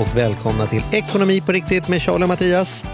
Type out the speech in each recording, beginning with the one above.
Och välkomna till Ekonomi på riktigt med Charlie och Mattias.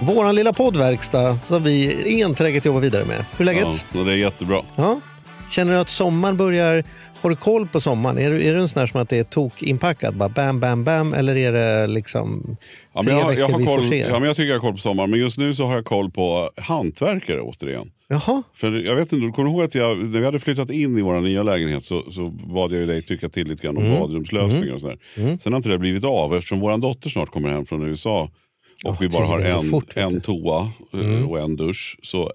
Våran lilla poddverkstad som vi enträget jobbar vidare med. Hur är läget? Ja, det är jättebra. Ja. Känner du att sommaren börjar... Har du koll på sommaren? Är du, är du en sån här som att det är tokinpackat? Bara bam, bam, bam? Eller är det liksom Ja, tre jag, veckor jag, har vi får koll, se? ja, men jag tycker jag har koll på sommaren, men just nu så har jag koll på hantverkare återigen. Jaha, För jag vet inte, du kommer ihåg att jag, när vi hade flyttat in i vår nya lägenhet så, så bad jag ju dig tycka till lite grann om Mm. badrumslösningar och sådär. Sen har inte det blivit av eftersom vår dotter snart kommer hem från USA och Ja, vi bara har en, fort, en toa eh, Mm. och en dusch så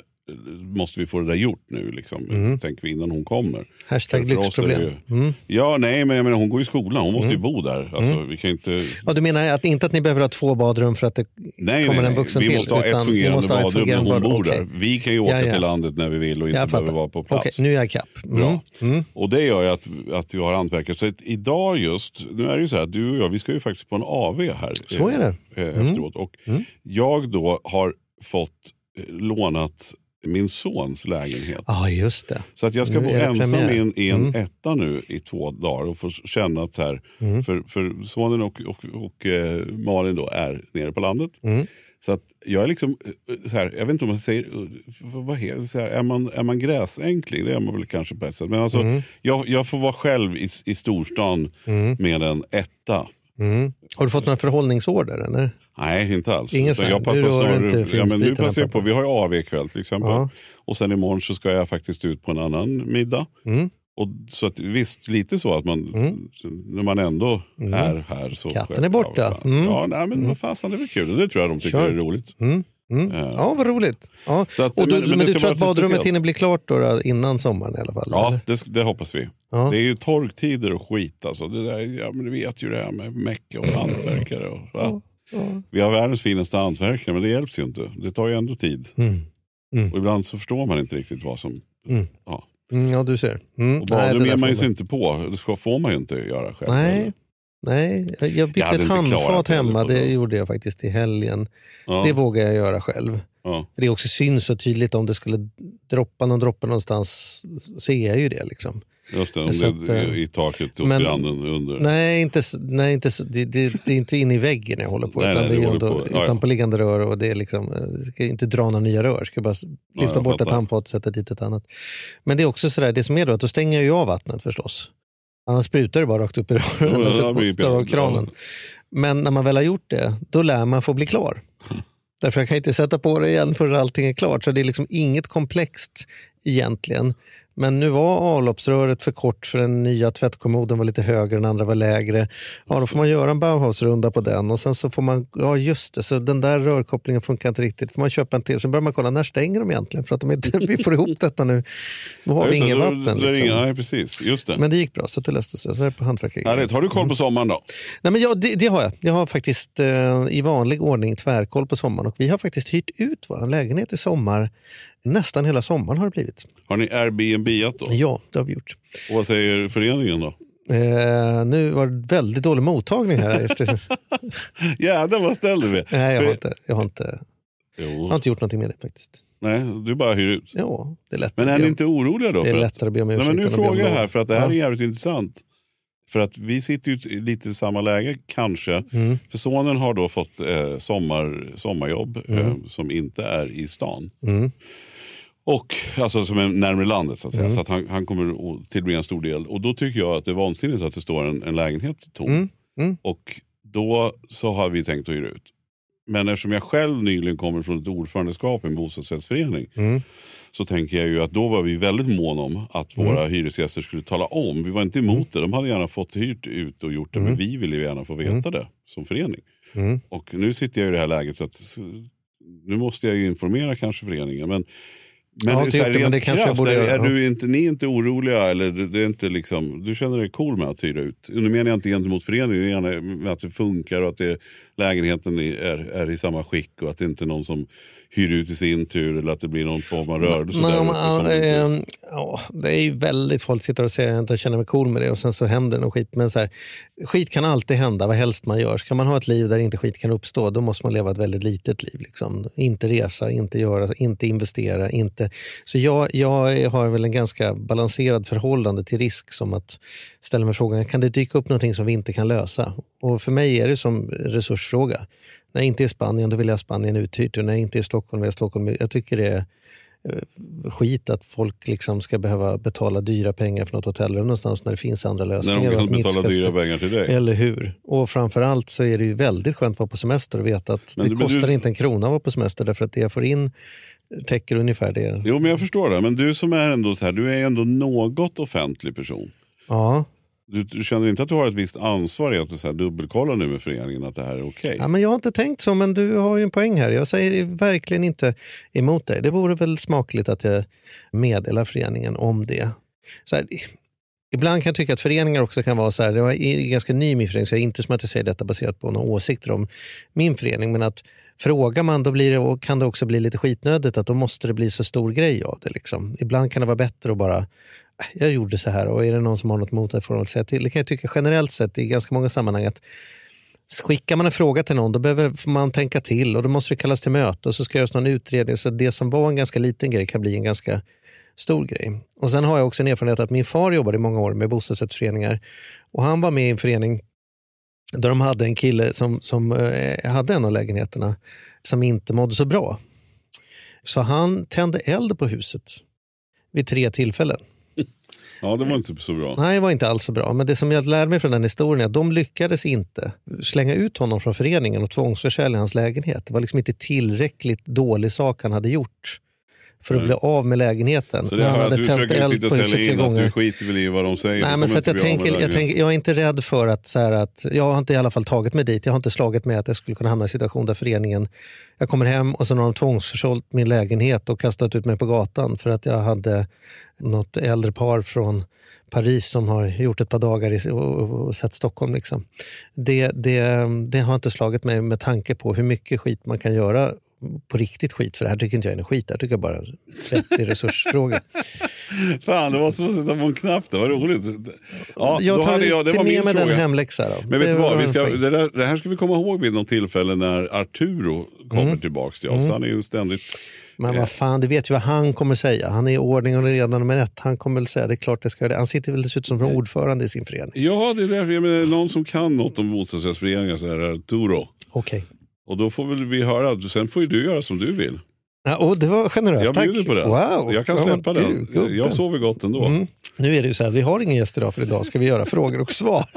måste vi få det där gjort nu, liksom, Mm. tänker vi innan hon kommer. hashtag lyxproblem. ju- Mm. Ja, nej, men jag menar, hon går i skolan, hon måste ju bo där. Alltså, vi kan inte... Ja, du menar att inte att ni behöver ha två badrum för att det Nej, kommer nej, en nej. vuxen vi till? ha ett ni fungerande måste ha ett badrum när fungerande hon bor badrum. där. Okej. Vi kan ju åka Ja, ja. till landet när vi vill och inte behöver vara på plats. Okej, nu är jag kapp. Mm. Bra. Mm. Och det gör ju att, att vi har hantverkare. Så att idag just, nu är det ju så här, du och jag, vi ska ju faktiskt på en AV här. Så är det. eh, Mm. Efteråt. Och Mm. jag då har fått eh, lånat min sons lägenhet. Ja, just det. Så att jag ska Nu bo ensam premiär. i en, Mm. etta nu i två dagar och få känna att så här, Mm. för, för sonen och, och, och eh, Malin då är nere på landet. Mm. Så att jag är liksom, eh, så här, jag vet inte om man säger, eh, vad heter så här, är, man, är man gräsänkling? Det är man väl kanske på ett sätt. Men alltså, Mm. jag, jag får vara själv i, i storstan Mm. med en etta. Mm. Har du fått några förhållningsorder? Eller? Nej, inte alls. Ingen Utan jag passar snarare, inte ja, men nu passar jag på, vi har ju AV ikväll till exempel. Ja. Och sen imorgon så ska jag faktiskt ut på en annan middag. Mm. Och så att, visst, lite så att man, Mm. när man ändå Mm. är här så... Katten är borta. Mm. ja nej, men vad fasen, det är väl kul. Det tror jag de tycker Kör. är roligt. Mm. Mm. Ja. Ja, vad roligt. Ja. Att, Och du, men- men du tror att badrummet hinner bli klart då, innan sommaren i alla fall? Ja, eller? det, det hoppas vi. Ja. Det är ju torktider och skit alltså. Det där, ja, men du vet ju det här med mecka och hantverkare. Och? Ja. Vi har världens finaste hantverkare men det hjälps ju inte. Det tar ju ändå tid. Mm. Och ibland så förstår man inte riktigt vad som... Mm. Ja. Mm, ja, du ser. Mm. Och badrum ger man ju sig inte på. Det ska, får man ju inte göra själv. Nej, nej. jag- jag bytte hade ett handfat hemma. Det gjorde jag faktiskt i helgen. Ja, Det vågar jag göra själv. ja. Det också syns så tydligt om det skulle droppa någon droppe någonstans. Ser jag ju det liksom. Just det, om Så det att, är eh, i taket hos men- grannen under. Nej, inte, nej inte, det, det, det är inte in i väggen jag håller på. Nej, utan nej, det är ändå, på- ja, utan ja. på liggande rör. Och det är liksom, eh, jag ska inte dra några nya rör. Jag ska bara lyfta jag bort ett fattar. handfat och sätta dit ett annat. Men det är också sådär, det som är då att då stänger jag av vattnet förstås. Annars sprutar det bara rakt upp i rören. Bra. kranen. Men när man väl har gjort det, då lär man få bli klar. Därför jag kan inte sätta på det igen förrän allting är klart. Så det är liksom inget komplext egentligen. Men nu var avloppsröret för kort för den nya tvättkommoden var lite högre, den andra var lägre. Ja, då får man göra en Bauhaus-runda på den och sen så får man, ja just det, så den där rörkopplingen funkar inte riktigt. får man köpa en till. Sen börjar man kolla, när stänger de egentligen? För att de inte, vi får ihop detta nu. Då har vi då- vatten. Liksom. Nej, precis. Just det. Men det gick bra, så det löste sig. Så är det på hantverkare. Härligt. Har du koll på sommaren då? Nej, men ja, det, det har jag. Jag har faktiskt eh, i vanlig ordning tvärkoll på sommaren och vi har faktiskt hyrt ut vår lägenhet i sommar. Nästan hela sommaren har det blivit. Har ni Airbnb då? Ja, det har vi gjort. Och vad säger föreningen då? Eh, nu var det väldigt dålig mottagning här. Jädrar vad du är. Nej, jag har, inte, jag, har inte, jag har inte gjort någonting med det faktiskt. Nej, du bara hyr ut. Ja, det är lättare. Men är ni inte oroliga då? Det är lättare att be om Nej, ursäkt men nu frågar jag här, för att det här Ja. är jävligt intressant. För att vi sitter ju lite i samma läge kanske. Mm. För sonen har då fått eh, sommar, sommarjobb eh, Mm. som inte är i stan. Mm. Och alltså som är närmare landet så att säga. Mm. Så att han, han kommer att tillbringa en stor del. Och då tycker jag att det är vansinnigt att det står en, en lägenhet tom. Mm. Mm. Och då så har vi tänkt att hyra ut. Men eftersom jag själv nyligen kommer från ett ordförandeskap i en bostadsrättsförening så tänker jag ju att då var vi väldigt måna om att våra hyresgäster skulle tala om. Vi var inte emot det. De hade gärna fått hyrt ut och gjort det men vi ville gärna få veta det som förening. Och nu sitter jag i det här läget att nu måste jag ju informera kanske föreningen. Men, men, Ja, här, det, men rent det kanske krasst, borde är, är du inte, ni är inte oroliga eller det, är inte liksom, du känner dig cool med att hyra ut? Nu menar jag inte gentemot föreningen, jag menar med att det funkar och att det, lägenheten är, är, i samma skick och att det inte är någon som hyr ut i sin tur eller att det blir någon form av rörelse Nej, där inte- ehm, ja, det är ju väldigt folk sitter och säger att jag inte känner mig cool med det och sen så händer det något skit. Men så här, skit kan alltid hända vad helst man gör. Ska man ha ett liv där inte skit kan uppstå då måste man leva ett väldigt litet liv. Liksom. Inte resa, inte göra, inte investera. Inte. Så jag, jag har väl en ganska balanserad förhållande till risk som att ställa mig frågan, kan det dyka upp någonting som vi inte kan lösa? Och för mig är det som resursfråga. När jag inte är i Spanien, då vill jag ha Spanien uthyrt. Och när jag inte är i Stockholm, vill jag Stockholm. Jag tycker det är skit att folk liksom ska behöva betala dyra pengar för något hotellrum någonstans när det finns andra När lösningar. de och kan betala dyra pengar till dig. Eller hur? Och framförallt så är det ju väldigt skönt att vara på semester och veta att Men det men kostar du- inte en krona att vara på semester därför att det jag får in täcker ungefär det. Jo men jag förstår det. Men du som är ändå så här, du är ändå något offentlig person. Ja. Du, du känner inte att du har ett visst ansvar i att du så här, dubbelkolla nu med föreningen att det här är okej? ja, men jag har inte tänkt så, men du har ju en poäng här. Jag säger verkligen inte emot dig. Det vore väl smakligt att jag meddelar föreningen om det. Så här, Ibland kan jag tycka att föreningar också kan vara så här, jag är ganska ny i min förening så jag är inte som att jag säger detta baserat på några åsikter om min förening, men att frågar man då blir det, och kan det också bli lite skitnödigt att då måste det bli så stor grej av det. Liksom. Ibland kan det vara bättre att bara, äh, jag gjorde så här och är det någon som har något emot det får de säga till. Det kan jag tycka generellt sett i ganska många sammanhang att Skickar man en fråga till någon då behöver man tänka till och då måste det kallas till möte och så ska det göras någon utredning. Så det som var en ganska liten grej kan bli en ganska stor grej. Och Sen har jag också en erfarenhet att min far jobbade i många år med bostadsrättsföreningar och han var med i en förening där de hade en kille som, som eh, hade en av lägenheterna som inte mådde så bra. Så han tände eld på huset vid tre tillfällen. Ja, det var inte så bra. Nej, det var inte alls så bra. Men det som jag lärde mig från den historien är att de lyckades inte slänga ut honom från föreningen och tvångsförsälja hans lägenhet. Det var liksom inte tillräckligt dålig sak han hade gjort för att bli av med lägenheten. Så det hör att du försöker sitta och sälja in att gånger. du skiter väl i vad de säger. Nej, men så att jag, tänker, jag, tänker, jag är inte rädd för att, så att... Jag har inte i alla fall tagit mig dit. Jag har inte slagit mig att jag skulle kunna hamna i en situation där föreningen... Jag kommer hem och så har de tvångsförsålt min lägenhet och kastat ut mig på gatan för att jag hade något äldre par från Paris som har gjort ett par dagar i, och, och, och sett Stockholm. Liksom. Det, det, det har inte slagit mig med tanke på hur mycket skit man kan göra på riktigt skit. För det här tycker inte jag är en skit, det här tycker jag bara är 30 resursfrågor. Fan, det var som att sätta på en knapp. Det var roligt. Ja, jag då tar hade jag, det till var med mig den hemläxa. Då. Men vet Det du vad, vi ska, det, där, det här ska vi komma ihåg vid något tillfälle när Arturo kommer Mm. tillbaks till oss. Han är ju ständigt... Men vad fan, du vet ju vad han kommer säga. Han är i ordning och reda nummer ett. Han kommer väl säga det är klart det ska göra det. Han sitter väl dessutom som ordförande i sin förening. Ja, det är därför jag menar, någon som kan något om bostadsrättsföreningar så är det Arturo. Okej. Och då får väl vi höra, sen får ju du göra som du vill. Ja, och det var generöst, Jag tack. bjuder på det. Wow. Jag kan Ja, släppa du, den. gubben. Jag sover gott ändå. Mm. Nu är det ju så här, vi har ingen gäst idag för idag ska vi göra frågor och svar.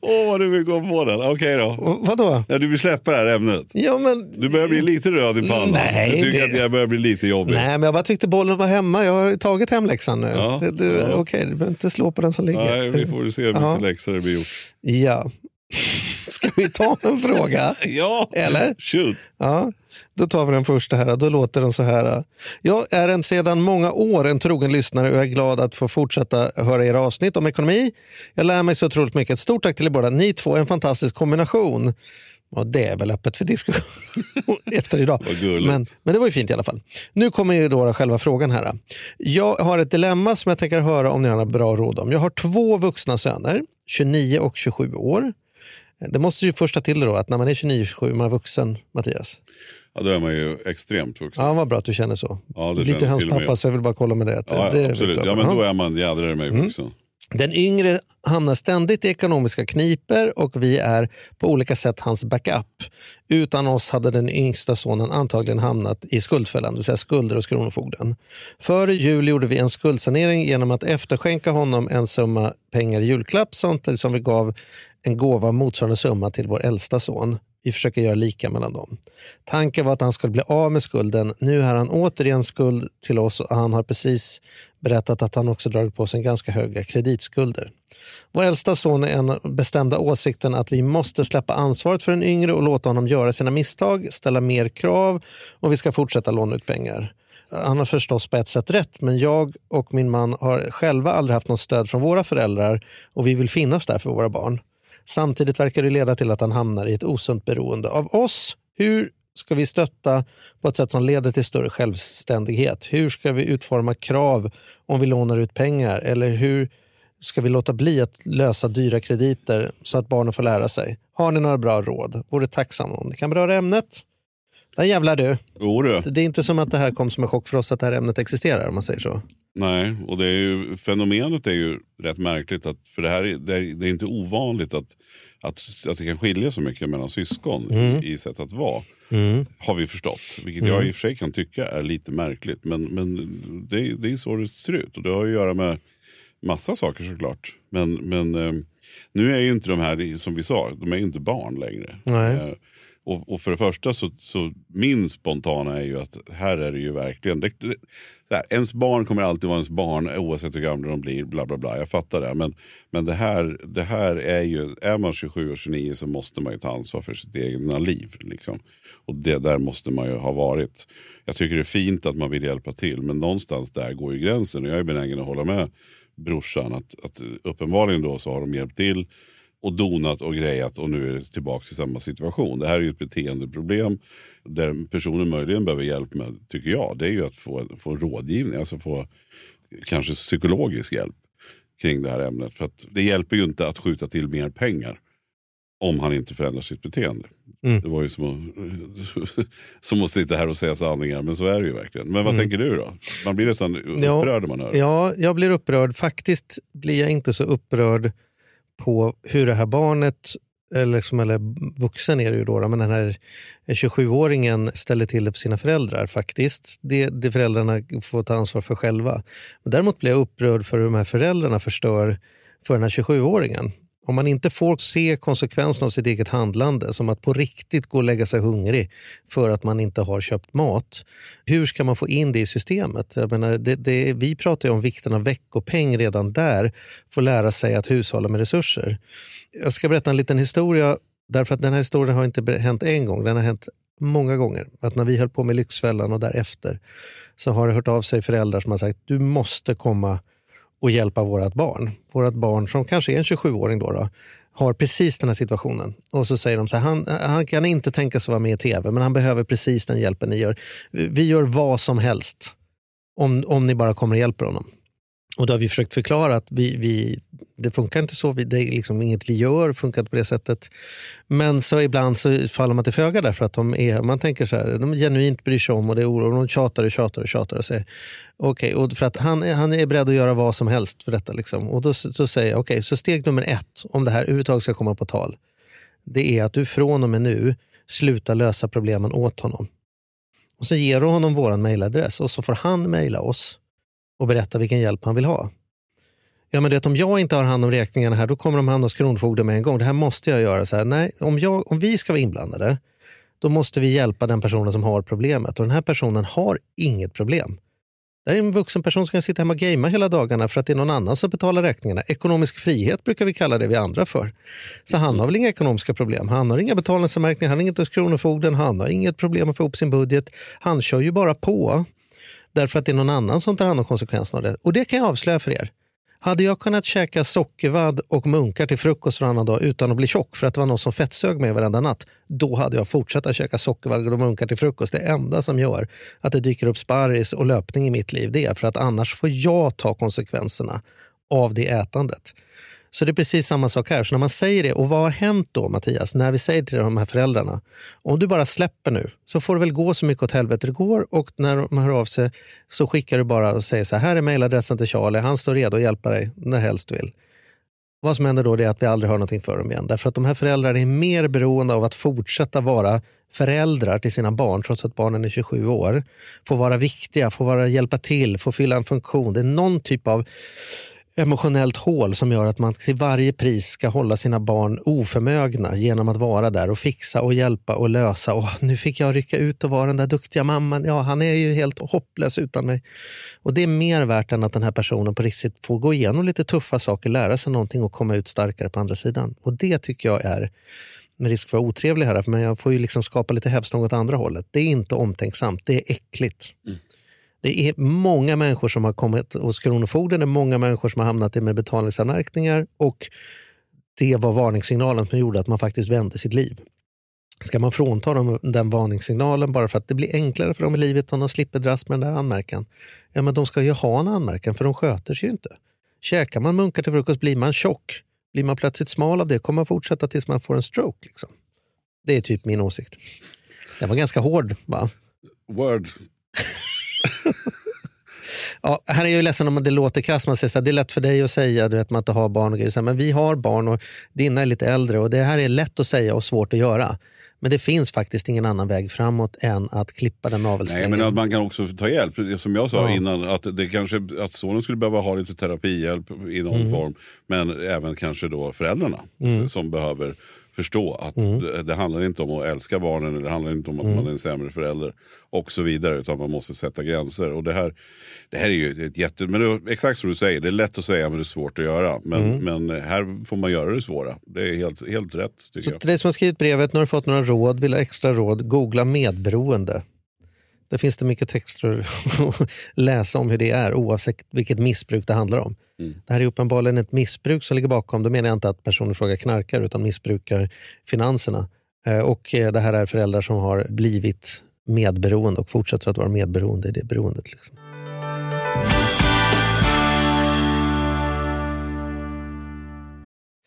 Åh, vad du vill gå på den. Okej då. Och, vadå? Ja, du vill släppa det här ämnet. Ja, men... Du börjar bli lite röd i pannan. Nej, du tycker det- att jag börjar bli lite jobbig. Nej, men jag bara tyckte bollen var hemma. Jag har tagit hemläxan nu. Ja, du, ja. Okej, du behöver inte slå på den som ligger. Nej, vi får se hur mycket Ja. läxor det blir gjort. Ja. Ska vi ta en fråga? Ja, Eller? shoot. Ja, då tar vi den första här. Då låter den så här. Jag är en sedan många år en trogen lyssnare och är glad att få fortsätta höra era avsnitt om ekonomi. Jag lär mig så otroligt mycket. Stort tack till er båda. Ni två är en fantastisk kombination. Och det är väl öppet för diskussion efter idag. Men, men det var ju fint i alla fall. Nu kommer ju då själva frågan här. Jag har ett dilemma som jag tänker höra om ni har några bra råd om. Jag har två vuxna söner, 29 och 27 år. Det måste ju första till då att när man är 29-27 man är vuxen, Mattias. Ja, då är man ju extremt vuxen. Ja, vad bra att du känner så. Ja, det jag hans pappa så jag vill bara kolla med det. att Ja, det är absolut. Ja, men då Ja. är man jädrar i mig Mm. Den yngre hamnar ständigt i ekonomiska kniper och vi är på olika sätt hans backup. Utan oss hade den yngsta sonen antagligen hamnat i skuldfällan, det vill säga skulder hos Kronofogden. Före jul gjorde vi en skuldsanering genom att efterskänka honom en summa pengar i julklapp samtidigt som vi gav en gåva motsvarande summa till vår äldsta son. Vi försöker göra lika mellan dem. Tanken var att han skulle bli av med skulden. Nu har han återigen skuld till oss och han har precis berättat att han också dragit på sig ganska höga kreditskulder. Vår äldsta son är en bestämda åsikten att vi måste släppa ansvaret för den yngre och låta honom göra sina misstag, ställa mer krav och vi ska fortsätta låna ut pengar. Han har förstås på ett sätt rätt, men jag och min man har själva aldrig haft något stöd från våra föräldrar och vi vill finnas där för våra barn. Samtidigt verkar det leda till att han hamnar i ett osunt beroende av oss. Hur ska vi stötta på ett sätt som leder till större självständighet? Hur ska vi utforma krav om vi lånar ut pengar? Eller hur ska vi låta bli att lösa dyra krediter så att barnen får lära sig? Har ni några bra råd? Vore tacksam om det kan beröra ämnet. Där jävlar du. Jo du. Det är inte som att det här kom som en chock för oss att det här ämnet existerar om man säger så. Nej, och det är ju, fenomenet är ju rätt märkligt. Att, för det, här är, det, är, det är inte ovanligt att, att, att det kan skilja så mycket mellan syskon i, i sätt att vara. Har vi förstått. Vilket jag i och för sig kan tycka är lite märkligt. Men, men det, det är så det ser ut. Och det har att göra med massa saker såklart. Men, men eh, nu är ju inte de här, som vi sa, de är ju inte barn längre. Nej. Och, och för det första så, så min spontana är ju att här är det ju verkligen, det, det, så här, ens barn kommer alltid vara ens barn oavsett hur gamla de blir. Bla bla bla, jag fattar det. Men, men det, här, det här är ju, är man 27 och 29 så måste man ju ta ansvar för sitt egna liv. Liksom. Och det där måste man ju ha varit. Jag tycker det är fint att man vill hjälpa till men någonstans där går ju gränsen. Och jag är benägen att hålla med brorsan att, att uppenbarligen då så har de hjälpt till och donat och grejat och nu är det tillbaka i samma situation. Det här är ju ett beteendeproblem där personen möjligen behöver hjälp med, tycker jag, det är ju att få, få rådgivning, alltså få kanske psykologisk hjälp kring det här ämnet. För att det hjälper ju inte att skjuta till mer pengar om han inte förändrar sitt beteende. Mm. Det var ju som att, som att sitta här och säga sanningar, men så är det ju verkligen. Men vad tänker du då? Man blir nästan Ja, upprörd när man hör. Ja, jag blir upprörd. Faktiskt blir jag inte så upprörd på hur det här barnet, eller, liksom, eller vuxen är det ju då, då, men den här 27-åringen ställer till det för sina föräldrar faktiskt. Det, det föräldrarna får ta ansvar för själva. Men däremot blir jag upprörd för hur de här föräldrarna förstör för den här 27-åringen. Om man inte får se konsekvenserna av sitt eget handlande, som att på riktigt gå och lägga sig hungrig för att man inte har köpt mat. Hur ska man få in det i systemet? Jag menar, det, det, vi pratar ju om vikten av veckopeng redan där, få lära sig att hushålla med resurser. Jag ska berätta en liten historia, därför att den här historien har inte hänt en gång, den har hänt många gånger. Att när vi höll på med Lyxfällan och därefter så har det hört av sig föräldrar som har sagt du måste komma och hjälpa vårt barn. Vårt barn som kanske är en 27-åring då, då har precis den här situationen. Och så säger de så här, han, han kan inte tänka sig vara med i tv men han behöver precis den hjälpen ni gör. Vi gör vad som helst om, om ni bara kommer och hjälper honom. Och då har vi försökt förklara att vi, vi, det funkar inte så, vi, det är liksom inget vi gör funkar inte på det sättet. Men så ibland så faller man till föga därför att de är, man tänker så här, de genuint bryr sig om och det är oro, och de tjatar och tjatar och tjatar och säger okej, och för att han, är- han är beredd att göra vad som helst för detta. Liksom. Och då så säger jag, okej, så steg nummer ett, om det här överhuvudtaget ska komma på tal, det är att du från och med nu slutar lösa problemen åt honom. Och så ger du honom vår mejladress och så får han mejla oss och berätta vilken hjälp han vill ha. Ja, men det om jag inte har hand om räkningarna här, då kommer de hamna hos Kronofogden med en gång. Det här måste jag göra. Så här, nej, om, jag, om vi ska vara inblandade, då måste vi hjälpa den personen som har problemet. Och den här personen har inget problem. Det är en vuxen person som kan sitta hemma och gamea hela dagarna för att det är någon annan som betalar räkningarna. Ekonomisk frihet brukar vi kalla det vi andra för. Så han har väl inga ekonomiska problem. Han har inga betalningsanmärkningar, han har inget hos Kronofogden, han har inget problem att få ihop sin budget. Han kör ju bara på därför att det är någon annan som tar hand om konsekvenserna av det. Och det kan jag avslöja för er. Hade jag kunnat käka sockervadd och munkar till frukost varannan dag utan att bli tjock för att det var någon som fettsög mig varenda natt, då hade jag fortsatt att käka sockervadd och munkar till frukost. Det enda som gör att det dyker upp sparris och löpning i mitt liv, det är för att annars får jag ta konsekvenserna av det ätandet. Så det är precis samma sak här. Så när man säger det, och vad har hänt då Mattias, när vi säger till de här föräldrarna, om du bara släpper nu så får det väl gå så mycket åt helvete det går och när de hör av sig så skickar du bara och säger så här, här är mejladressen till Charlie, han står redo att hjälpa dig när helst du vill. Vad som händer då är att vi aldrig hör någonting för dem igen. Därför att de här föräldrarna är mer beroende av att fortsätta vara föräldrar till sina barn trots att barnen är 27 år. Få vara viktiga, få vara, hjälpa till, få fylla en funktion. Det är någon typ av emotionellt hål som gör att man till varje pris ska hålla sina barn oförmögna genom att vara där och fixa och hjälpa och lösa. Och nu fick jag rycka ut och vara den där duktiga mamman. Ja, han är ju helt hopplös utan mig. Och det är mer värt än att den här personen på riktigt får gå igenom lite tuffa saker, lära sig någonting och komma ut starkare på andra sidan. Och det tycker jag är med risk för att vara otrevlig här, men jag får ju liksom skapa lite hävstång åt andra hållet. Det är inte omtänksamt, det är äckligt. Mm. Det är många människor som har kommit hos Kronofogden, det är många människor som har hamnat i med betalningsanmärkningar och det var varningssignalen som gjorde att man faktiskt vände sitt liv. Ska man frånta dem den varningssignalen bara för att det blir enklare för dem i livet om de slipper dras med den där anmärkan? Ja, men de ska ju ha en anmärkan för de sköter sig ju inte. Käkar man munkar till frukost blir man tjock. Blir man plötsligt smal av det kommer man fortsätta tills man får en stroke. Liksom. Det är typ min åsikt. Den var ganska hård, va? Word. Ja, här är jag ju ledsen om det låter krasst. Man säger så här, det är lätt för dig att säga du vet, man inte har barn. och grejer. Men vi har barn och dina är lite äldre. och Det här är lätt att säga och svårt att göra. Men det finns faktiskt ingen annan väg framåt än att klippa den Nej, navelsträngen. men att man kan också ta hjälp. Som jag sa Ja. innan, att, det kanske, att sonen skulle behöva ha lite terapihjälp i någon Mm. form. Men även kanske då föräldrarna Mm. som behöver förstå att Mm. det, det handlar inte om att älska barnen, eller det handlar inte om att Mm. man är en sämre förälder och så vidare. Utan man måste sätta gränser. Och det här, det här är ju ett jätte... Men det, exakt som du säger, det är lätt att säga men det är svårt att göra. Men, Mm. men här får man göra det svåra. Det är helt, helt rätt tycker Så jag. till dig som har skrivit brevet, nu har du fått några råd, vill ha extra råd, googla medberoende. Där finns det mycket texter att läsa om hur det är oavsett vilket missbruk det handlar om. Mm. Det här är uppenbarligen ett missbruk som ligger bakom. Då menar jag inte att personen i fråga knarkar utan missbrukar finanserna. Eh, Och eh, det här är föräldrar som har blivit medberoende och fortsätter att vara medberoende i det beroendet. Liksom.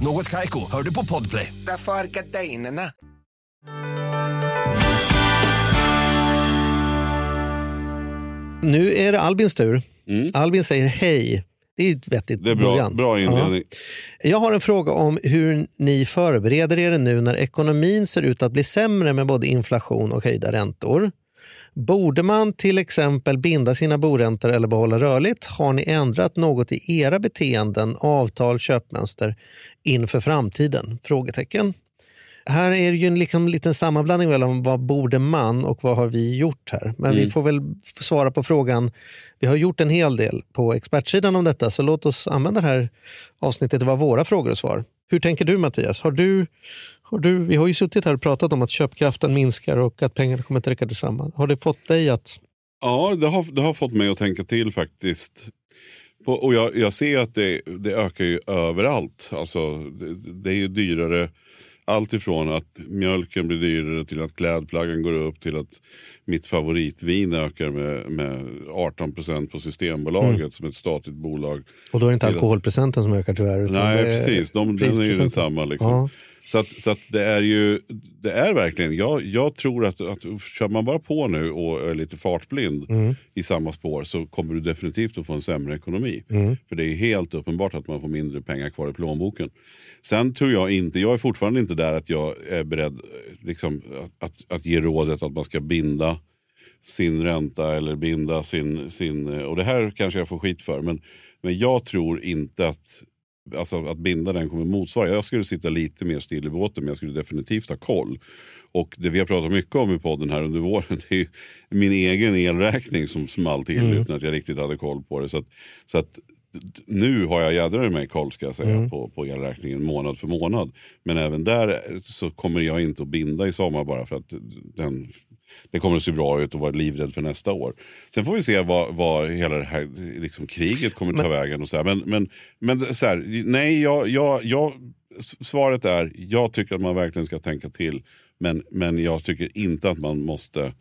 Något Kaiko, hör du på Podplay. Därför är gardinerna. Nu är det Albins tur. Mm. Albin säger hej. Det är ett vettigt Det är bra, början. bra inledning. Ja. Jag har en fråga om hur ni förbereder er nu när ekonomin ser ut att bli sämre med både inflation och höjda räntor. Borde man till exempel binda sina boräntor eller behålla rörligt? Har ni ändrat något i era beteenden, avtal, köpmönster inför framtiden? Frågetecken. Här är det ju en liksom liten sammanblandning mellan vad borde man och vad har vi gjort här. Men vi får väl svara på frågan. Vi har gjort en hel del på expertsidan om detta så låt oss använda det här avsnittet till våra frågor och svar. Hur tänker du Mattias? Har du, har du, vi har ju suttit här och pratat om att köpkraften minskar och att pengarna kommer inte räcka tillsammans. Har det fått dig att... Ja, det har, det har fått mig att tänka till faktiskt. På, och jag, jag ser att det, det ökar ju överallt. Alltså, det, det är ju dyrare allt ifrån att mjölken blir dyrare till att klädplaggen går upp till att mitt favoritvin ökar med, med 18 procent på Systembolaget Mm. som ett statligt bolag. Och då är det inte alkoholprocenten som ökar tyvärr. Nej, precis. De, den är ju densamma. Liksom. Så, att, så att det är ju, det är verkligen, jag, jag tror att, att kör man bara på nu och är lite fartblind Mm. i samma spår så kommer du definitivt att få en sämre ekonomi. Mm. För det är helt uppenbart att man får mindre pengar kvar i plånboken. Sen tror jag inte, jag är fortfarande inte där att jag är beredd liksom, att, att, att ge rådet att man ska binda sin ränta eller binda sin, sin... Och det här kanske jag får skit för. Men, men jag tror inte att, alltså, att binda den kommer motsvara. Jag skulle sitta lite mer still i båten men jag skulle definitivt ha koll. Och det vi har pratat mycket om i podden här under våren det är min egen elräkning som small till Mm. utan att jag riktigt hade koll på det. Så att, så att nu har jag jädrar mig koll ska jag säga Mm. på, på elräkningen månad för månad. Men även där så kommer jag inte att binda i sommar bara för att den, det kommer att se bra ut och vara livrädd för nästa år. Sen får vi se vad, vad hela det här liksom, kriget kommer ta vägen. Och så här. Men, men, men så här, nej, jag, jag, jag, svaret är jag tycker att man verkligen ska tänka till. Men, men jag tycker inte att man måste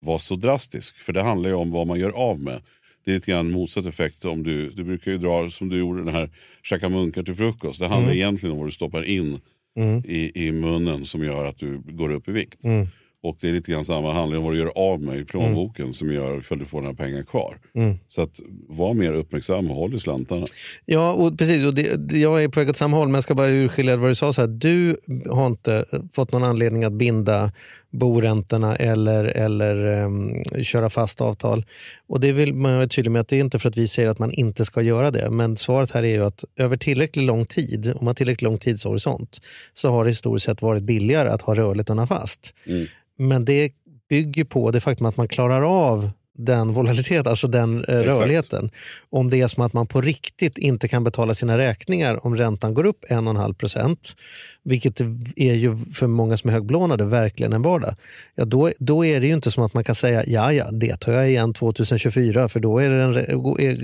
vara så drastisk. För det handlar ju om vad man gör av med. Det är lite grann motsatt effekt. Om du, du brukar ju dra som du gjorde den här käka munkar till frukost. Det handlar Mm. egentligen om vad du stoppar in Mm. i, i munnen som gör att du går upp i vikt. Mm. Och det är lite grann samma, handlar om vad du gör av med i plånboken som gör ifall du får några pengar kvar. Mm. Så att var mer uppmärksam och håll i slantarna. Ja, och precis. Och det- jag är på väg åt samma håll, men jag ska bara urskilja vad du sa. Så här, du har inte fått någon anledning att binda boräntorna eller, eller ehm, köra fast avtal. Och det vill man vara tydlig med att det är inte för att vi säger att man inte ska göra det. Men svaret här är ju att över tillräckligt lång tid, om man har tillräckligt lång tidshorisont, så har det historiskt sett varit billigare att ha rörligt än att ha fast. Mm. Men det bygger på det faktum att man klarar av den volatilitet, alltså den eh, rörligheten. Om det är som att man på riktigt inte kan betala sina räkningar om räntan går upp 1,5 procent, vilket är ju för många som är högbelånade verkligen en vardag. Ja, då, då är det ju inte som att man kan säga ja, ja, det tar jag igen 2024, för då är det en,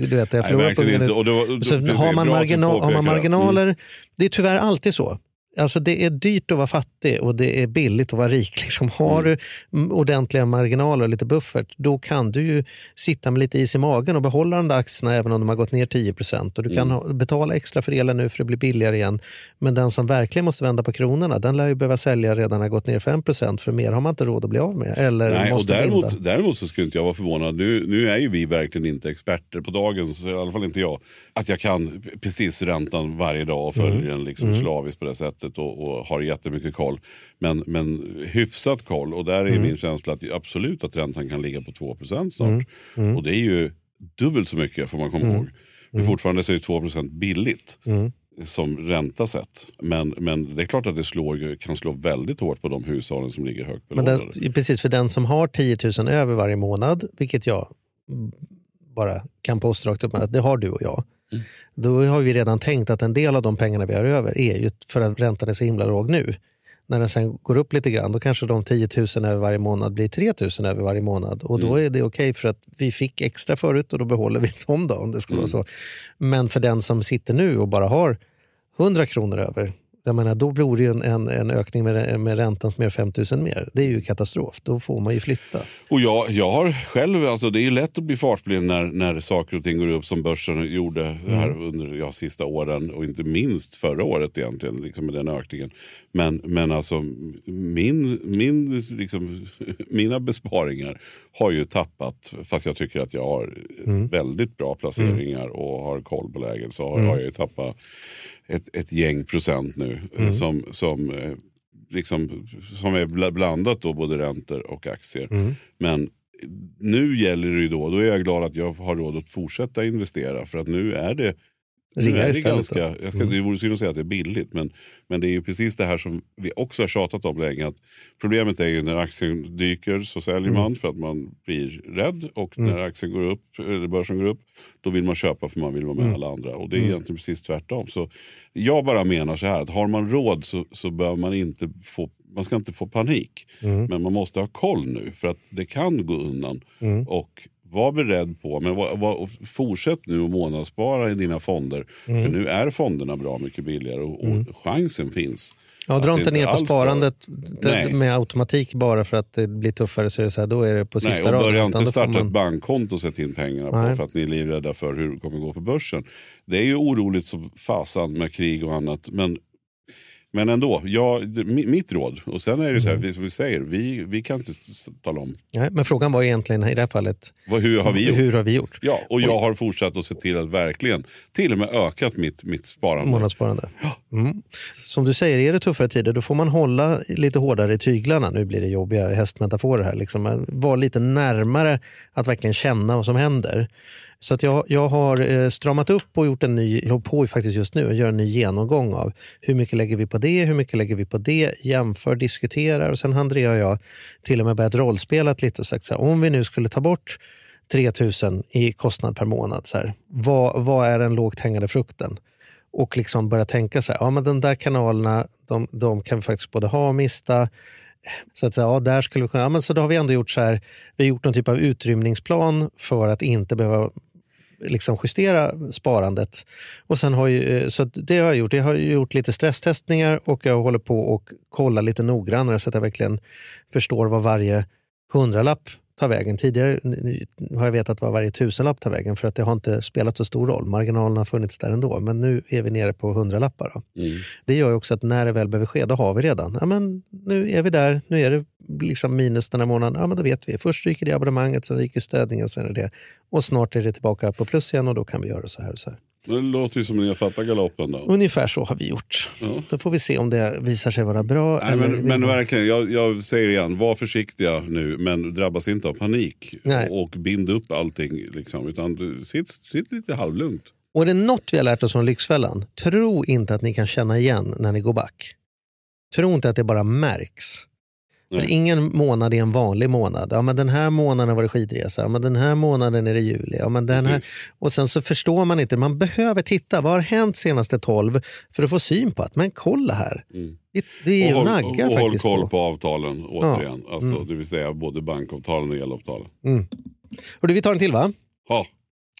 du vet, jag Nej, förlorar verkligen pengar. inte. Och det var- Så har, man marginal, har man det. marginaler, Mm. det är tyvärr alltid så. Alltså det är dyrt att vara fattig och det är billigt att vara rik. Liksom. Har Mm. du ordentliga marginaler och lite buffert, då kan du ju sitta med lite is i magen och behålla de där aktierna även om de har gått ner 10 Och du kan Mm. ha, betala extra för elen nu för det blir billigare igen. Men den som verkligen måste vända på kronorna, den lär ju behöva sälja redan när har gått ner 5% för mer har man inte råd att bli av med. Eller Nej, och måste binda. däremot, däremot så skulle inte jag vara förvånad. Nu, nu är ju vi verkligen inte experter på dagens, i alla fall inte jag. Att jag kan precis räntan varje dag och följer Mm. den liksom Mm. slaviskt på det sättet och, och har jättemycket koll. Men, men hyfsat koll och där är Mm. min känsla att absolut att räntan kan ligga på 2% snart. Mm. Mm. Och det är ju dubbelt så mycket får man komma Mm. ihåg. Men fortfarande så är 2% billigt Mm. som ränta sett. Men, men det är klart att det slår, kan slå väldigt hårt på de hushållen som ligger högt Men belånade. den, precis, för den som har 10 000 över varje månad, vilket jag mm, bara kan påstå rakt upp med att det har du och jag. Mm. Då har vi redan tänkt att en del av de pengarna vi har över är ju för att räntan är så himla låg nu. När den sen går upp lite grann, då kanske de 10 000 över varje månad blir 3 000 över varje månad. Och då Mm. är det okej för att vi fick extra förut och då behåller vi dem då, om det skulle Mm. vara så. Men för den som sitter nu och bara har 100 kronor över, jag menar, då blir det ju en, en, en ökning med, med räntan som är 5 000 mer. Det är ju katastrof. Då får man ju flytta. Och jag, jag har själv, alltså det är ju lätt att bli fartblind när, när saker och ting går upp som börsen gjorde här Mm. under ja, sista åren och inte minst förra året egentligen liksom med den ökningen. Men, men alltså min, min, liksom, mina besparingar har ju tappat, fast jag tycker att jag har Mm. väldigt bra placeringar och har koll på läget så har, Mm. har jag ju tappat ett, ett gäng procent nu eh, Mm. som, som eh, liksom, som är bla- blandat då både räntor och aktier. Mm. Men nu gäller det ju då, då är jag glad att jag har råd att fortsätta investera för att nu är det är det, istället ganska, jag ska, Mm. det vore synd att säga att det är billigt men, men det är ju precis det här som vi också har tjatat om länge. Att problemet är ju när aktien dyker så säljer Mm. man för att man blir rädd och Mm. när aktien går upp, eller börsen går upp då vill man köpa för man vill vara med Mm. alla andra. Och det är Mm. egentligen precis tvärtom. Så jag bara menar så här att har man råd så, så bör man inte få, man ska inte få panik. Mm. Men man måste ha koll nu för att det kan gå undan. Och var beredd på, men var, var, fortsätt nu att månadsspara i dina fonder. Mm. För nu är fonderna bra mycket billigare och, och Mm. chansen finns Ja, dra inte ner på sparandet det, med automatik bara för att det blir tuffare. Så är det så här, då är det på sista Nej, och raden. börja inte starta man- ett bankkonto och sätta in pengarna på Nej. för att ni är livrädda för hur det kommer gå på börsen. Det är ju oroligt som fasan med krig och annat. Men, men ändå, ja, mitt råd. Och sen är det så här, Mm. vi, som vi säger, vi, vi kan inte tala om Nej, men frågan var egentligen i det här fallet, vad, hur har vi gjort. hur har vi gjort? Ja, och jag har fortsatt att se till att verkligen, till och med ökat mitt, mitt sparande. Månadssparande. Mm. Som du säger, är det tuffare tider då får man hålla lite hårdare i tyglarna. Nu blir det jobbiga hästmetaforer här. Liksom. Vara lite närmare att verkligen känna vad som händer. Så att jag, jag har eh, stramat upp och gjort en ny, jag på faktiskt just nu, och gör en ny genomgång av hur mycket lägger vi på det, hur mycket lägger vi på det, jämför, diskuterar och sen har Andrea och jag till och med börjat rollspela lite och sagt så här, om vi nu skulle ta bort 3 000 i kostnad per månad, så här, vad, vad är den lågt hängande frukten? och liksom börja tänka så här, ja men de där kanalerna, de, de kan vi faktiskt både ha och mista. Så att säga, ja, där skulle vi kunna, ja, men så då har vi ändå gjort så här, vi har gjort någon typ av utrymningsplan för att inte behöva liksom justera sparandet. Och sen har ju, eh, så det har jag gjort. Jag har gjort lite stresstestningar och jag håller på och kollar lite noggrannare så att jag verkligen förstår vad varje hundralapp tar vägen. Tidigare har jag vetat vad varje tusenlapp tar vägen för att det har inte spelat så stor roll. Marginalerna har funnits där ändå. Men nu är vi nere på hundralappar. Då. Mm. Det gör ju också att när det väl behöver ske, då har vi redan. Ja, men nu är vi där, nu är det liksom minus den här månaden. Ja, men då vet vi. Först ryker det abonnemanget, sen ryker stödningen, sen är det Och snart är det tillbaka på plus igen och då kan vi göra så här och så här. Det låter ju som har fattat galoppen då. Ungefär så har vi gjort. Då får vi se om det visar sig vara bra. Nej, men, men verkligen, jag, jag säger igen, var försiktiga nu men drabbas inte av panik Nej. och bind upp allting. Liksom, utan sitt, sitt lite halvlugnt. Och är det något vi har lärt oss från Lyxfällan, tro inte att ni kan känna igen när ni går back. Tro inte att det bara märks. För Nej. ingen månad är en vanlig månad. Ja, men den här månaden var det skidresa, ja, men den här månaden är det juli. Ja, men den här... Och sen så förstår man inte, man behöver titta, vad har hänt senaste 12 för att få syn på att, men kolla här. Mm. Det, det och håll, naggar och håll faktiskt koll på. på, avtalen återigen. Alltså, Mm. Det vill säga både bankavtalen och elavtalen. Och du, vi tar en till va? Ha.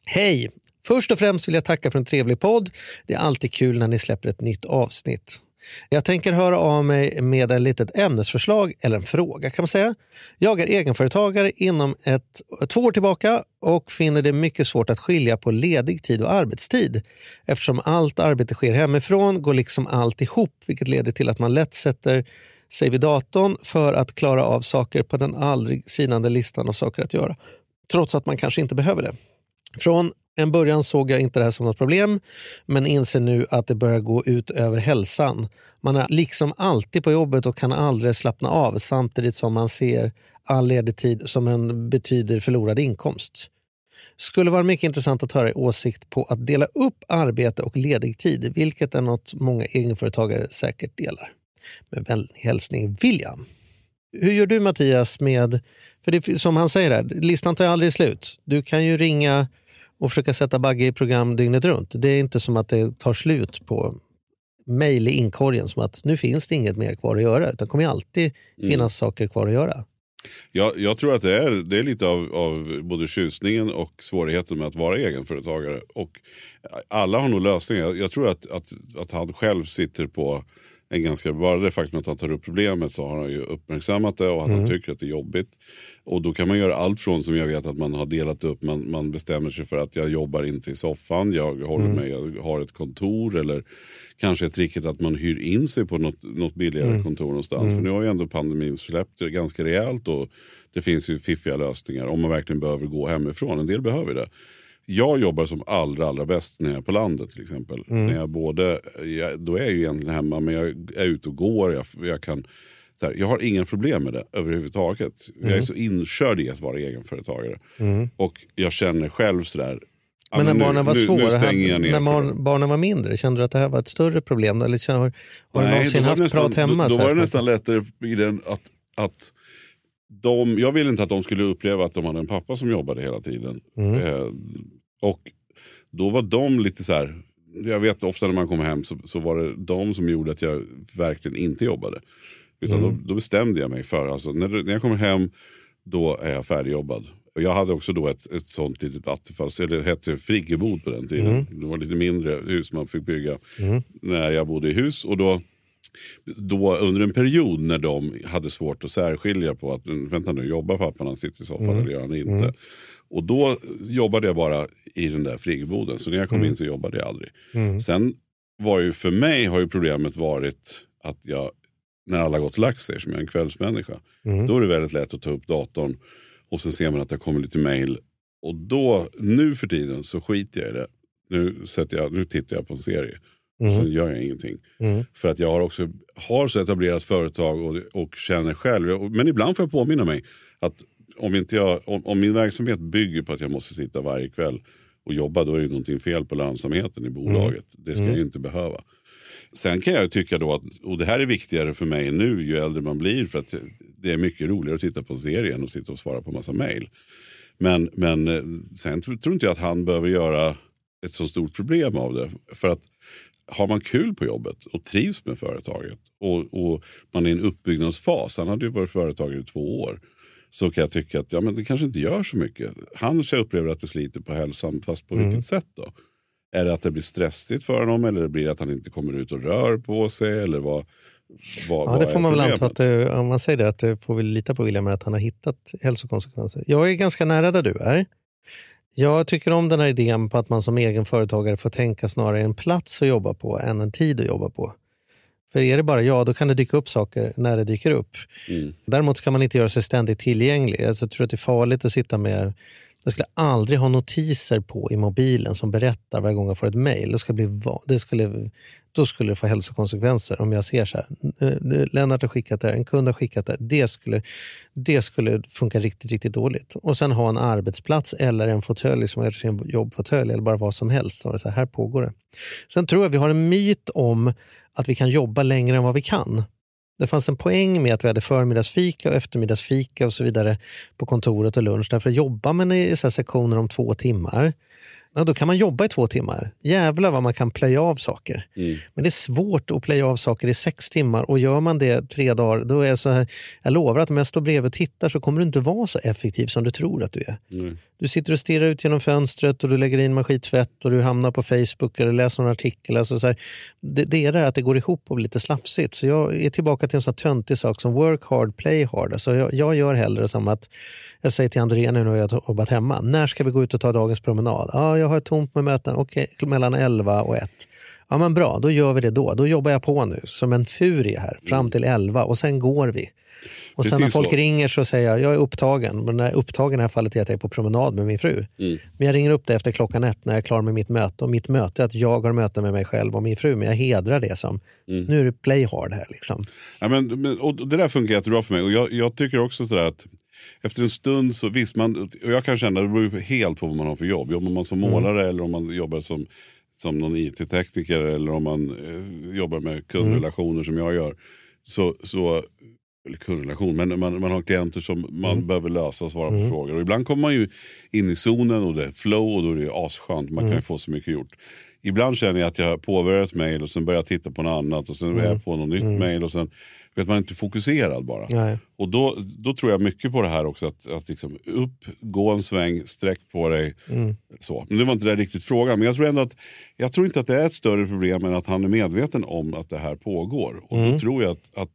Hej! Först och främst vill jag tacka för en trevlig podd. Det är alltid kul när ni släpper ett nytt avsnitt. Jag tänker höra av mig med ett litet ämnesförslag eller en fråga kan man säga. Jag är egenföretagare inom ett, två år tillbaka och finner det mycket svårt att skilja på ledig tid och arbetstid. Eftersom allt arbete sker hemifrån går liksom allt ihop vilket leder till att man lätt sätter sig vid datorn för att klara av saker på den aldrig sinande listan av saker att göra. Trots att man kanske inte behöver det. Från en början såg jag inte det här som något problem men inser nu att det börjar gå ut över hälsan. Man är liksom alltid på jobbet och kan aldrig slappna av samtidigt som man ser all ledig tid som en betyder förlorad inkomst. Skulle vara mycket intressant att höra er åsikt på att dela upp arbete och ledig tid, vilket är något många egenföretagare säkert delar. Med vänlig hälsning William. Hur gör du Mattias med, för det, som han säger här, listan tar ju aldrig slut. Du kan ju ringa och försöka sätta Bagge i program dygnet runt. Det är inte som att det tar slut på mejl i inkorgen som att nu finns det inget mer kvar att göra. Utan det kommer alltid finnas saker kvar att göra. Jag, jag tror att det är, det är lite av, av både tjusningen och svårigheten med att vara egenföretagare. Och alla har nog lösningar. Jag, jag tror att, att, att han själv sitter på en ganska... Bara det faktum att han tar upp problemet så har han ju uppmärksammat det och att han tycker att det är jobbigt. Och då kan man göra allt från som jag vet att man har delat upp. Man, man bestämmer sig för att jag jobbar inte i soffan. Jag håller mig, jag har ett kontor. Eller kanske är tricket att man hyr in sig på något, något billigare kontor någonstans. För nu har ju ändå pandemin släppt det ganska rejält. Och det finns ju fiffiga lösningar om man verkligen behöver gå hemifrån. En del behöver det. Jag jobbar som allra, allra bäst när jag är på landet till exempel. När jag både, jag, då är jag ju egentligen hemma men jag är ute och går. Jag, jag, kan, här, jag har inga problem med det överhuvudtaget. Jag är så inkörd i att vara egenföretagare. Och jag känner själv sådär. Men när barnen var svåra, när barnen var mindre, kände du att det här var ett större problem? Eller har du Nej, någonsin då var haft nästan, prat hemma? Då, då var det nästan lättare i den att, att de, jag ville inte att de skulle uppleva att de hade en pappa som jobbade hela tiden. Mm. Eh, och då var de lite så här, jag vet ofta när man kommer hem så, så var det de som gjorde att jag verkligen inte jobbade. Utan Mm. då, då bestämde jag mig för, alltså, när, när jag kommer hem då är jag färdigjobbad. Och jag hade också då ett, ett sånt litet attefalls, eller det hette friggebod på den tiden. Mm. Det var lite mindre hus man fick bygga när jag bodde i hus. Och då då under en period när de hade svårt att särskilja på att vänta nu, jobbar pappan han sitter i soffan Mm. eller gör han inte? Och då jobbade jag bara i den där friggeboden. Så när jag kom Mm. in så jobbade jag aldrig. Sen var ju för mig har ju problemet varit att jag, när alla gått och lagt sig, som jag är en kvällsmänniska, Mm. då är det väldigt lätt att ta upp datorn och sen ser man att det kommer lite mail. Och då, nu för tiden så skiter jag i det. Nu, sätter jag, nu tittar jag på en serie. Och sen gör jag ingenting. Mm. För att jag har också har så etablerat företag och, och känner själv. Men ibland får jag påminna mig att om, inte jag, om, om min verksamhet bygger på att jag måste sitta varje kväll och jobba, då är det någonting fel på lönsamheten i bolaget. Det ska jag ju inte behöva. Sen kan jag tycka då att, och det här är viktigare för mig nu ju äldre man blir, för att det är mycket roligare att titta på en serie än att sitta och svara på massa mejl. Men, men eh, sen tror tror inte jag att han behöver göra ett så stort problem av det. För att har man kul på jobbet och trivs med företaget och, och man är i en uppbyggnadsfas, han hade ju varit företagare i två år, så kan jag tycka att ja, men det kanske inte gör så mycket. Han upplever att det sliter på hälsan, fast på vilket sätt då? Är det att det blir stressigt för honom eller blir det att han inte kommer ut och rör på sig? Eller vad, vad, Ja, vad det får man väl anta att det, om man säger det, att det får vi lita på William att han har hittat hälsokonsekvenser. Jag är ganska nära där du är. Jag tycker om den här idén på att man som egen företagare får tänka snarare en plats att jobba på än en tid att jobba på. För är det bara jag, då kan det dyka upp saker när det dyker upp. Mm. Däremot ska man inte göra sig ständigt tillgänglig. Alltså, jag tror att det är farligt att sitta med jag skulle aldrig ha notiser på i mobilen som berättar varje gång jag får ett mejl. Det, ska bli det skulle, då skulle det få hälsokonsekvenser om jag ser så här. Lennart har skickat det här, en kund har skickat det här. Det skulle, det skulle funka riktigt, riktigt dåligt. Och sen ha en arbetsplats eller en fåtölj som är sin jobbfåtölj eller bara vad som helst. Så det så här, här pågår det. Sen tror jag vi har en myt om att vi kan jobba längre än vad vi kan. Det fanns en poäng med att vi hade förmiddagsfika och eftermiddagsfika och så vidare på kontoret och lunch. Därför jobbar man i så här sektioner om två timmar, ja, då kan man jobba i två timmar. Jävlar vad man kan plöja av saker. Mm. Men det är svårt att plöja av saker i sex timmar och gör man det tre dagar, då är jag så här, jag lovar att om jag står bredvid och tittar så kommer du inte vara så effektiv som du tror att du är. Nej. Du sitter och stirrar ut genom fönstret och du lägger in maskintvätt och du hamnar på Facebook eller läser någon artikel. Alltså så här, det, det är det här att det går ihop och blir lite slafsigt. Så jag är tillbaka till en sån här töntig sak som work hard, play hard. Alltså jag, jag gör hellre som att jag säger till André nu när jag har jobbat hemma. När ska vi gå ut och ta dagens promenad? Ja, jag har tomt med möten. Okej, mellan 11 och 1. Ja, men bra, då gör vi det då. Då jobbar jag på nu som en furie här fram till 11 och sen går vi. Och sen när folk så. ringer så säger jag jag är upptagen. Men när upptagen i det här fallet är att jag är på promenad med min fru. Men jag ringer upp dig efter klockan ett när jag är klar med mitt möte. Och mitt möte är att jag har möte med mig själv och min fru. Men jag hedrar det som, nu är det play hard här. Liksom. Ja, men, men, och det där funkar jättebra för mig. Och jag, jag tycker också sådär att efter en stund så visst, man, och jag kan känna, det beror helt på vad man har för jobb. Jobbar man som målare eller om man jobbar som, som någon IT-tekniker eller om man eh, jobbar med kundrelationer som jag gör. Så, så, eller kundrelation, men man, man har klienter som man behöver lösa och svara på frågor. Och ibland kommer man ju in i zonen och det är flow och då är det asskönt. Man kan ju få så mycket gjort. Ibland känner jag att jag påbörjar ett mejl och sen börjar jag titta på något annat och sen är jag på något nytt mejl och sen vet man är inte fokuserad bara. Nej. Och då, då tror jag mycket på det här också. Att, att liksom upp, gå en sväng, sträck på dig. Så. Men det var inte det riktigt frågan. Men jag tror ändå att jag tror inte att det är ett större problem än att han är medveten om att det här pågår. Och då tror jag att, att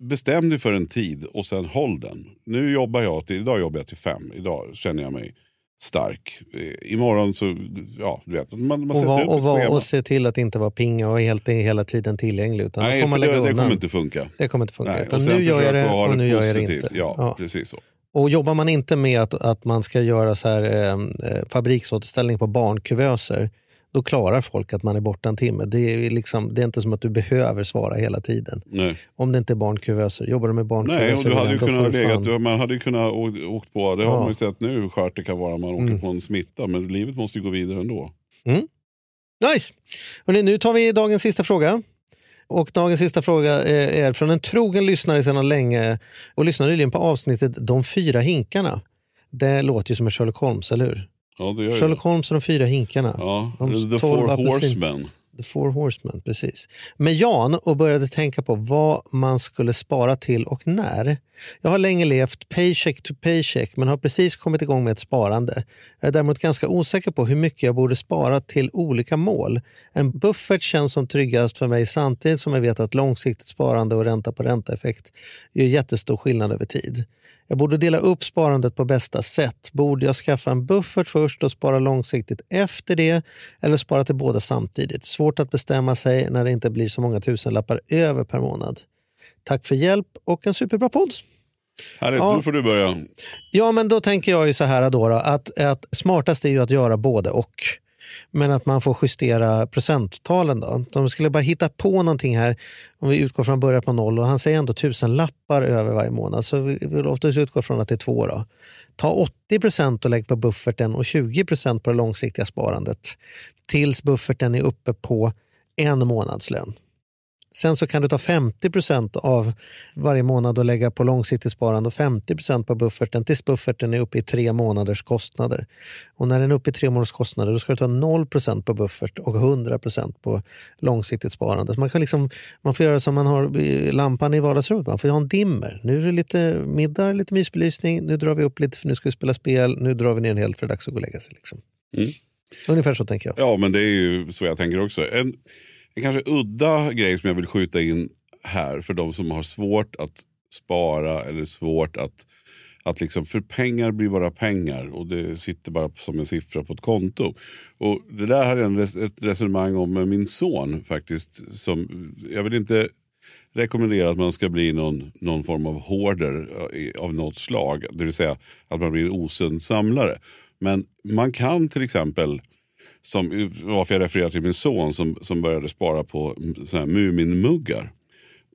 bestäm dig för en tid och sen håll den. Nu jobbar jag till, idag jobbar jag till fem. Idag känner jag mig stark. Eh, Imorgon så, ja du vet. Man, man Och, var, och, var, och se till att inte vara pinga och helt, hela tiden tillgänglig. Utan Nej, får man lägga det, det kommer inte funka. Det kommer inte funka. Nej, utan nu gör jag det och nu gör jag det inte. Ja, Ja. precis så. Och jobbar man inte med att, att man ska göra så här, eh, eh, fabriksåterställning på barnkuvöser, då klarar folk att man är borta en timme. Det är, liksom, det är inte som att du behöver svara hela tiden. Nej. Om det inte är barnkuvöser. Jobbar du med barnkuvöser, Nej, och du hade ju kunnat du legat, fan- man hade ju kunnat åkt på, det har Ja. man ju sett nu hur skört det kan vara man åker Mm. på en smitta. Men livet måste ju gå vidare ändå. Nice! Hörrni, nu tar vi dagens sista fråga. Och dagens sista fråga är är från en trogen lyssnare sedan länge och lyssnade nyligen på avsnittet De fyra hinkarna. Det låter ju som en Sherlock Holmes, eller hur? Ja, det gör Sherlock det. Holmes och de fyra hinkarna. Ja, De The Four Horsemen. The Four Horsemen, precis. Med Jan och började tänka på vad man skulle spara till och när. Jag har länge levt paycheck to paycheck men har precis kommit igång med ett sparande. Jag är däremot ganska osäker på hur mycket jag borde spara till olika mål. En buffert känns som tryggast för mig samtidigt som jag vet att långsiktigt sparande och ränta på ränta-effekt gör jättestor skillnad över tid. Jag borde dela upp sparandet på bästa sätt. Borde jag skaffa en buffert först och spara långsiktigt efter det eller spara till båda samtidigt? Svårt att bestämma sig när det inte blir så många tusenlappar över per månad. Tack för hjälp och en superbra podd. Härligt, Ja. nu får du börja. Ja, men då tänker jag ju så här då, då att, att smartast är ju att göra både och. Men att man får justera procenttalen då. De skulle bara hitta på någonting här, om vi utgår från att börja på noll och han säger ändå tusen lappar över varje månad. Så vi vi låter oss utgå från att det är två då. Ta 80 procent och lägg på bufferten och 20 procent på det långsiktiga sparandet. Tills bufferten är uppe på en månadslön. Sen så kan du ta 50 procent av varje månad och lägga på långsiktigt sparande och 50 procent på bufferten tills bufferten är uppe i tre månaders kostnader. Och när den är uppe i tre månaders kostnader då ska du ta 0 procent på buffert och 100 procent på långsiktigt sparande. Så man, kan liksom, man får göra som man har lampan i vardagsrummet, man får ha en dimmer. Nu är det lite middag, lite mysbelysning, nu drar vi upp lite för nu ska vi spela spel, nu drar vi ner helt för det är dags att gå och lägga sig. Liksom. Mm. Ungefär så tänker jag. Ja, men det är ju så jag tänker också. En, en kanske udda grej som jag vill skjuta in här för de som har svårt att spara eller svårt att, att liksom, för pengar blir bara pengar och det sitter bara som en siffra på ett konto. Och det där hade jag res- ett resonemang om med min son faktiskt. Som, jag vill inte rekommendera att man ska bli någon, någon form av hoarder eh, av något slag. Det vill säga att man blir en osund samlare. Men man kan till exempel som, varför jag refererar till min son som, som började spara på mm, Muminmuggar.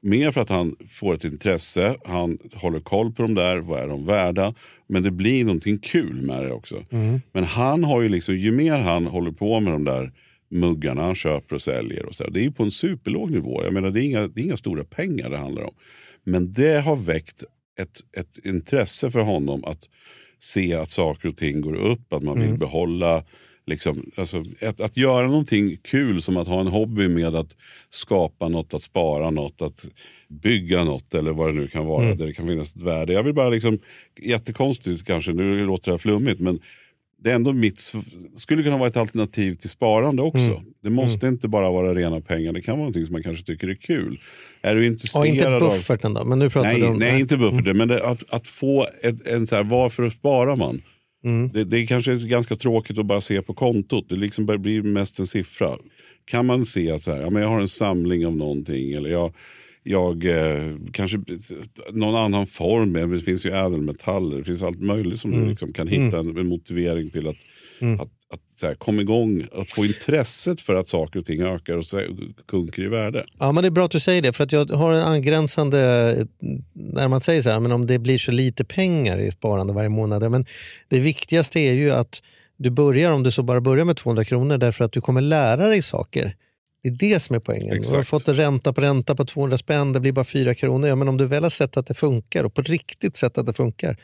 Mer för att han får ett intresse, han håller koll på dem där, vad är de värda? Men det blir någonting kul med det också. Men han har ju liksom, ju mer han håller på med de där muggarna han köper och säljer. Och så där, det är ju på en superlåg nivå. Jag menar, det, är inga, det är inga stora pengar det handlar om. Men det har väckt ett, ett intresse för honom att se att saker och ting går upp, att man vill behålla Liksom, alltså, att, att göra någonting kul som att ha en hobby med att skapa något, att spara något, att bygga något eller vad det nu kan vara där det kan finnas ett värde. Jag vill bara liksom, jättekonstigt kanske, nu låter det här flummigt men det är ändå mitt, skulle kunna vara ett alternativ till sparande också. Det måste inte bara vara rena pengar, det kan vara någonting som man kanske tycker är kul. Är du Ja, intresserad inte av... bufferten då, men nu pratar Nej, du om... nej inte bufferten, men det, att, att få ett, en så här, varför sparar man? Det, det är kanske ganska tråkigt att bara se på kontot. Det liksom blir mest en siffra. Kan man se att så här, ja, men jag har en samling av någonting eller jag, jag eh, kanske någon annan form. Det finns ju ädelmetaller, det finns allt möjligt som du liksom kan hitta en, en motivering till att, att, att så här, komma igång, att få intresset för att saker och ting ökar och sjunker i värde. Ja, men det är bra att du säger det. För att jag har en angränsande, när man säger så här, men om det blir så lite pengar i sparande varje månad. Men det viktigaste är ju att du börjar, om du så bara börjar med 200 kronor, därför att du kommer lära dig saker. Det är det som är poängen. Du har Exakt. fått en ränta på ränta på 200 spänn, det blir bara 4 kronor. Ja, men om du väl har sett att det funkar, och på riktigt sett att det funkar,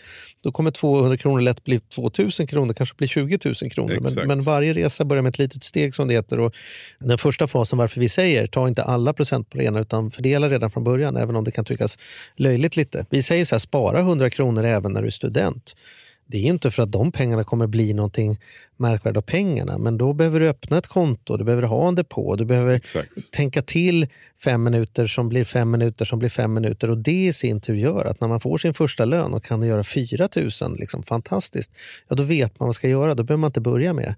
då kommer 200 kronor lätt bli 2000 kronor, kanske bli 20 000 kronor. Men, Exakt. men varje resa börjar med ett litet steg som det heter. Och den första fasen, varför vi säger ta inte alla procent på det ena utan fördela redan från början, även om det kan tyckas löjligt lite. Vi säger så här, spara 100 kronor även när du är student. Det är inte för att de pengarna kommer bli någonting märkvärdigt av pengarna, men då behöver du öppna ett konto, du behöver ha en depå, du behöver Exakt. tänka till fem minuter som blir fem minuter som blir fem minuter och det i sin tur gör att när man får sin första lön och kan göra 4 000, liksom, fantastiskt, ja då vet man vad man ska göra. Då behöver man inte börja med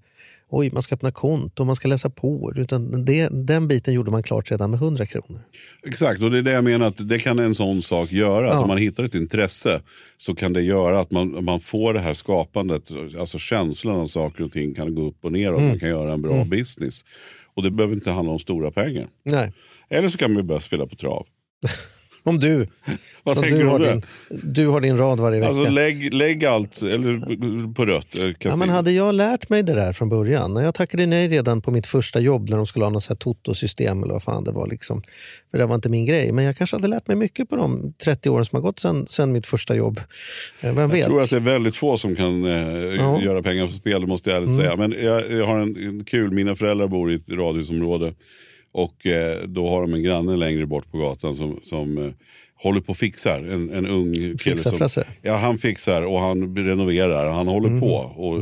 oj, man ska öppna konto, man ska läsa på. Utan det, den biten gjorde man klart redan med 100 kronor. Exakt, och det är det jag menar att det kan en sån sak göra. Att Ja. om man hittar ett intresse så kan det göra att man, man får det här skapandet, alltså känslan av saker och ting kan gå upp och ner och Mm. man kan göra en bra business. Och det behöver inte handla om stora pengar. Nej. Eller så kan man börja spela på trav. Om du, Vad som tänker du, har din, du har din rad varje vecka. Alltså lägg, lägg allt eller, på rött. eh, Ja, men hade jag lärt mig det där från början, när jag tackade nej redan på mitt första jobb när de skulle ha något toto-system eller vad fan det var. Liksom. För det var inte min grej. Men jag kanske hade lärt mig mycket på de 30 åren som har gått sedan, sedan mitt första jobb. Eh, Vem Jag vet? tror att det är väldigt få som kan eh, Ja. Mm. göra pengar på spel, det måste jag ärligt säga. Men jag, jag har en, en kul, mina föräldrar bor i ett radhusområde och eh, då har de en granne längre bort på gatan som, som eh, håller på och fixar. En, en ung kille. Fixar som- Frasse? Ja, han fixar och han renoverar. Han håller Mm. på. Och,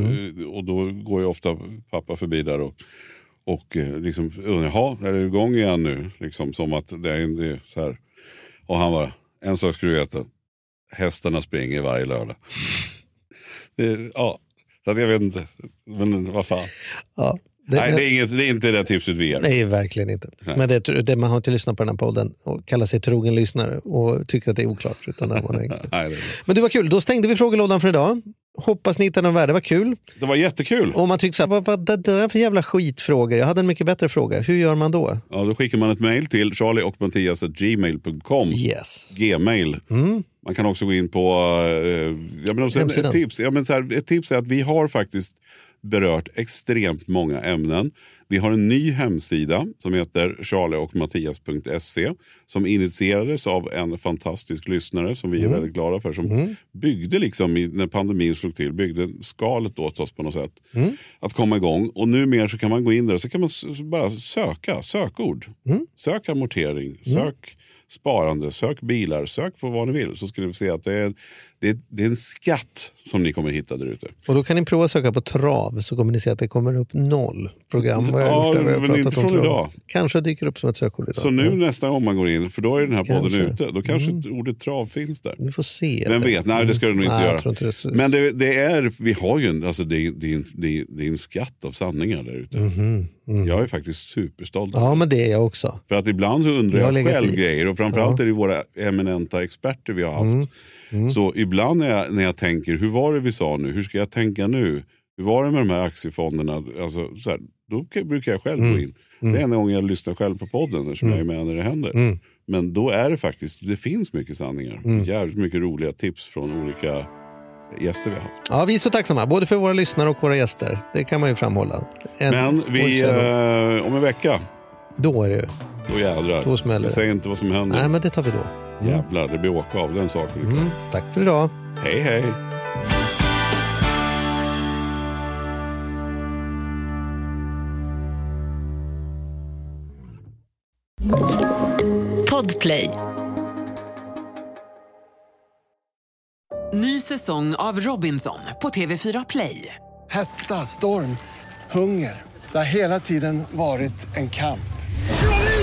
och då går ju ofta pappa förbi där och, och eh, liksom jaha, är det igång igen nu? Liksom som att det är, det är så här. Och han bara, en sak ska du veta. Hästarna springer varje lördag. Det, ja, så jag vet inte. Men vad fan. Ja, det, Nej, det är, inget, det är inte det tipset vi ger. Nej, verkligen inte. Nej. Men det, det, man har inte lyssnat på den här podden och kallar sig trogen lyssnare och tycker att det är oklart. Utan det, var. Nej, Men det var kul, då stängde vi frågelådan för idag. Hoppas ni hittade någon värde, det var kul. det var jättekul. Och man tycker så här, vad, vad det där för jävla skitfrågor? Jag hade en mycket bättre fråga. Hur gör man då? Ja, då skickar man ett mejl till charlie och gmail.com. Yes. Gmail. Man kan också gå in på... Eh, ja, men också Hemsidan. ett, tips, ja, men så här, ett tips är att vi har faktiskt berört extremt många ämnen. Vi har en ny hemsida som heter charlieochmattias.se som initierades av en fantastisk lyssnare som vi är väldigt glada för. Som byggde, liksom, när pandemin slog till, byggde skalet åt oss på något sätt. Att komma igång. Och numera så kan man gå in där och så kan man bara söka sökord. Sök amortering, sök sparande, sök bilar, sök på vad ni vill. Så ska ni få se att det är, det är, det är en skatt som ni kommer hitta där ute. Och då kan ni prova att söka på trav så kommer ni se att det kommer upp noll program. vad jag Ja, gjort men inte från idag. Kanske dyker upp som ett sökord idag. Så nu nästa gång man går in, för då är den här podden Kanske. ute, då kanske ordet trav finns där. Vi får se. Vem vet? Nej, det ska det nog inte Nej, göra. inte det Men det, det är, vi har ju en, alltså det, det, det, det är en skatt av sanningar där ute. Jag är faktiskt superstolt. Ja, men det är jag också. För att ibland så undrar Jag jag själv i. grejer och framförallt är det våra eminenta experter vi har haft. Mm. Så ibland när jag, när jag tänker, hur var det vi sa nu? Hur ska jag tänka nu? Hur var det med de här aktiefonderna? Alltså, så här, då kan- brukar jag själv Mm. gå in. Det är enda gången jag lyssnar själv på podden eftersom jag är med när det händer. Mm. Men då är det faktiskt, det finns mycket sanningar. Jävligt mycket roliga tips från olika gäster vi har haft. Ja, vi är så tacksamma, både för våra lyssnare och våra gäster. Det kan man ju framhålla. En, Men vi, eh, om en vecka, Då är det. Då jädrar. Då smäller jag det. säger inte vad som händer. Nej, men det tar vi då. Jävlar, det blir åka av den saken. Mm. Tack för idag. Hej hej! Podplay. Ny säsong av Robinson på TV4 Play. Hetta, storm, hunger. Det har hela tiden varit en kamp.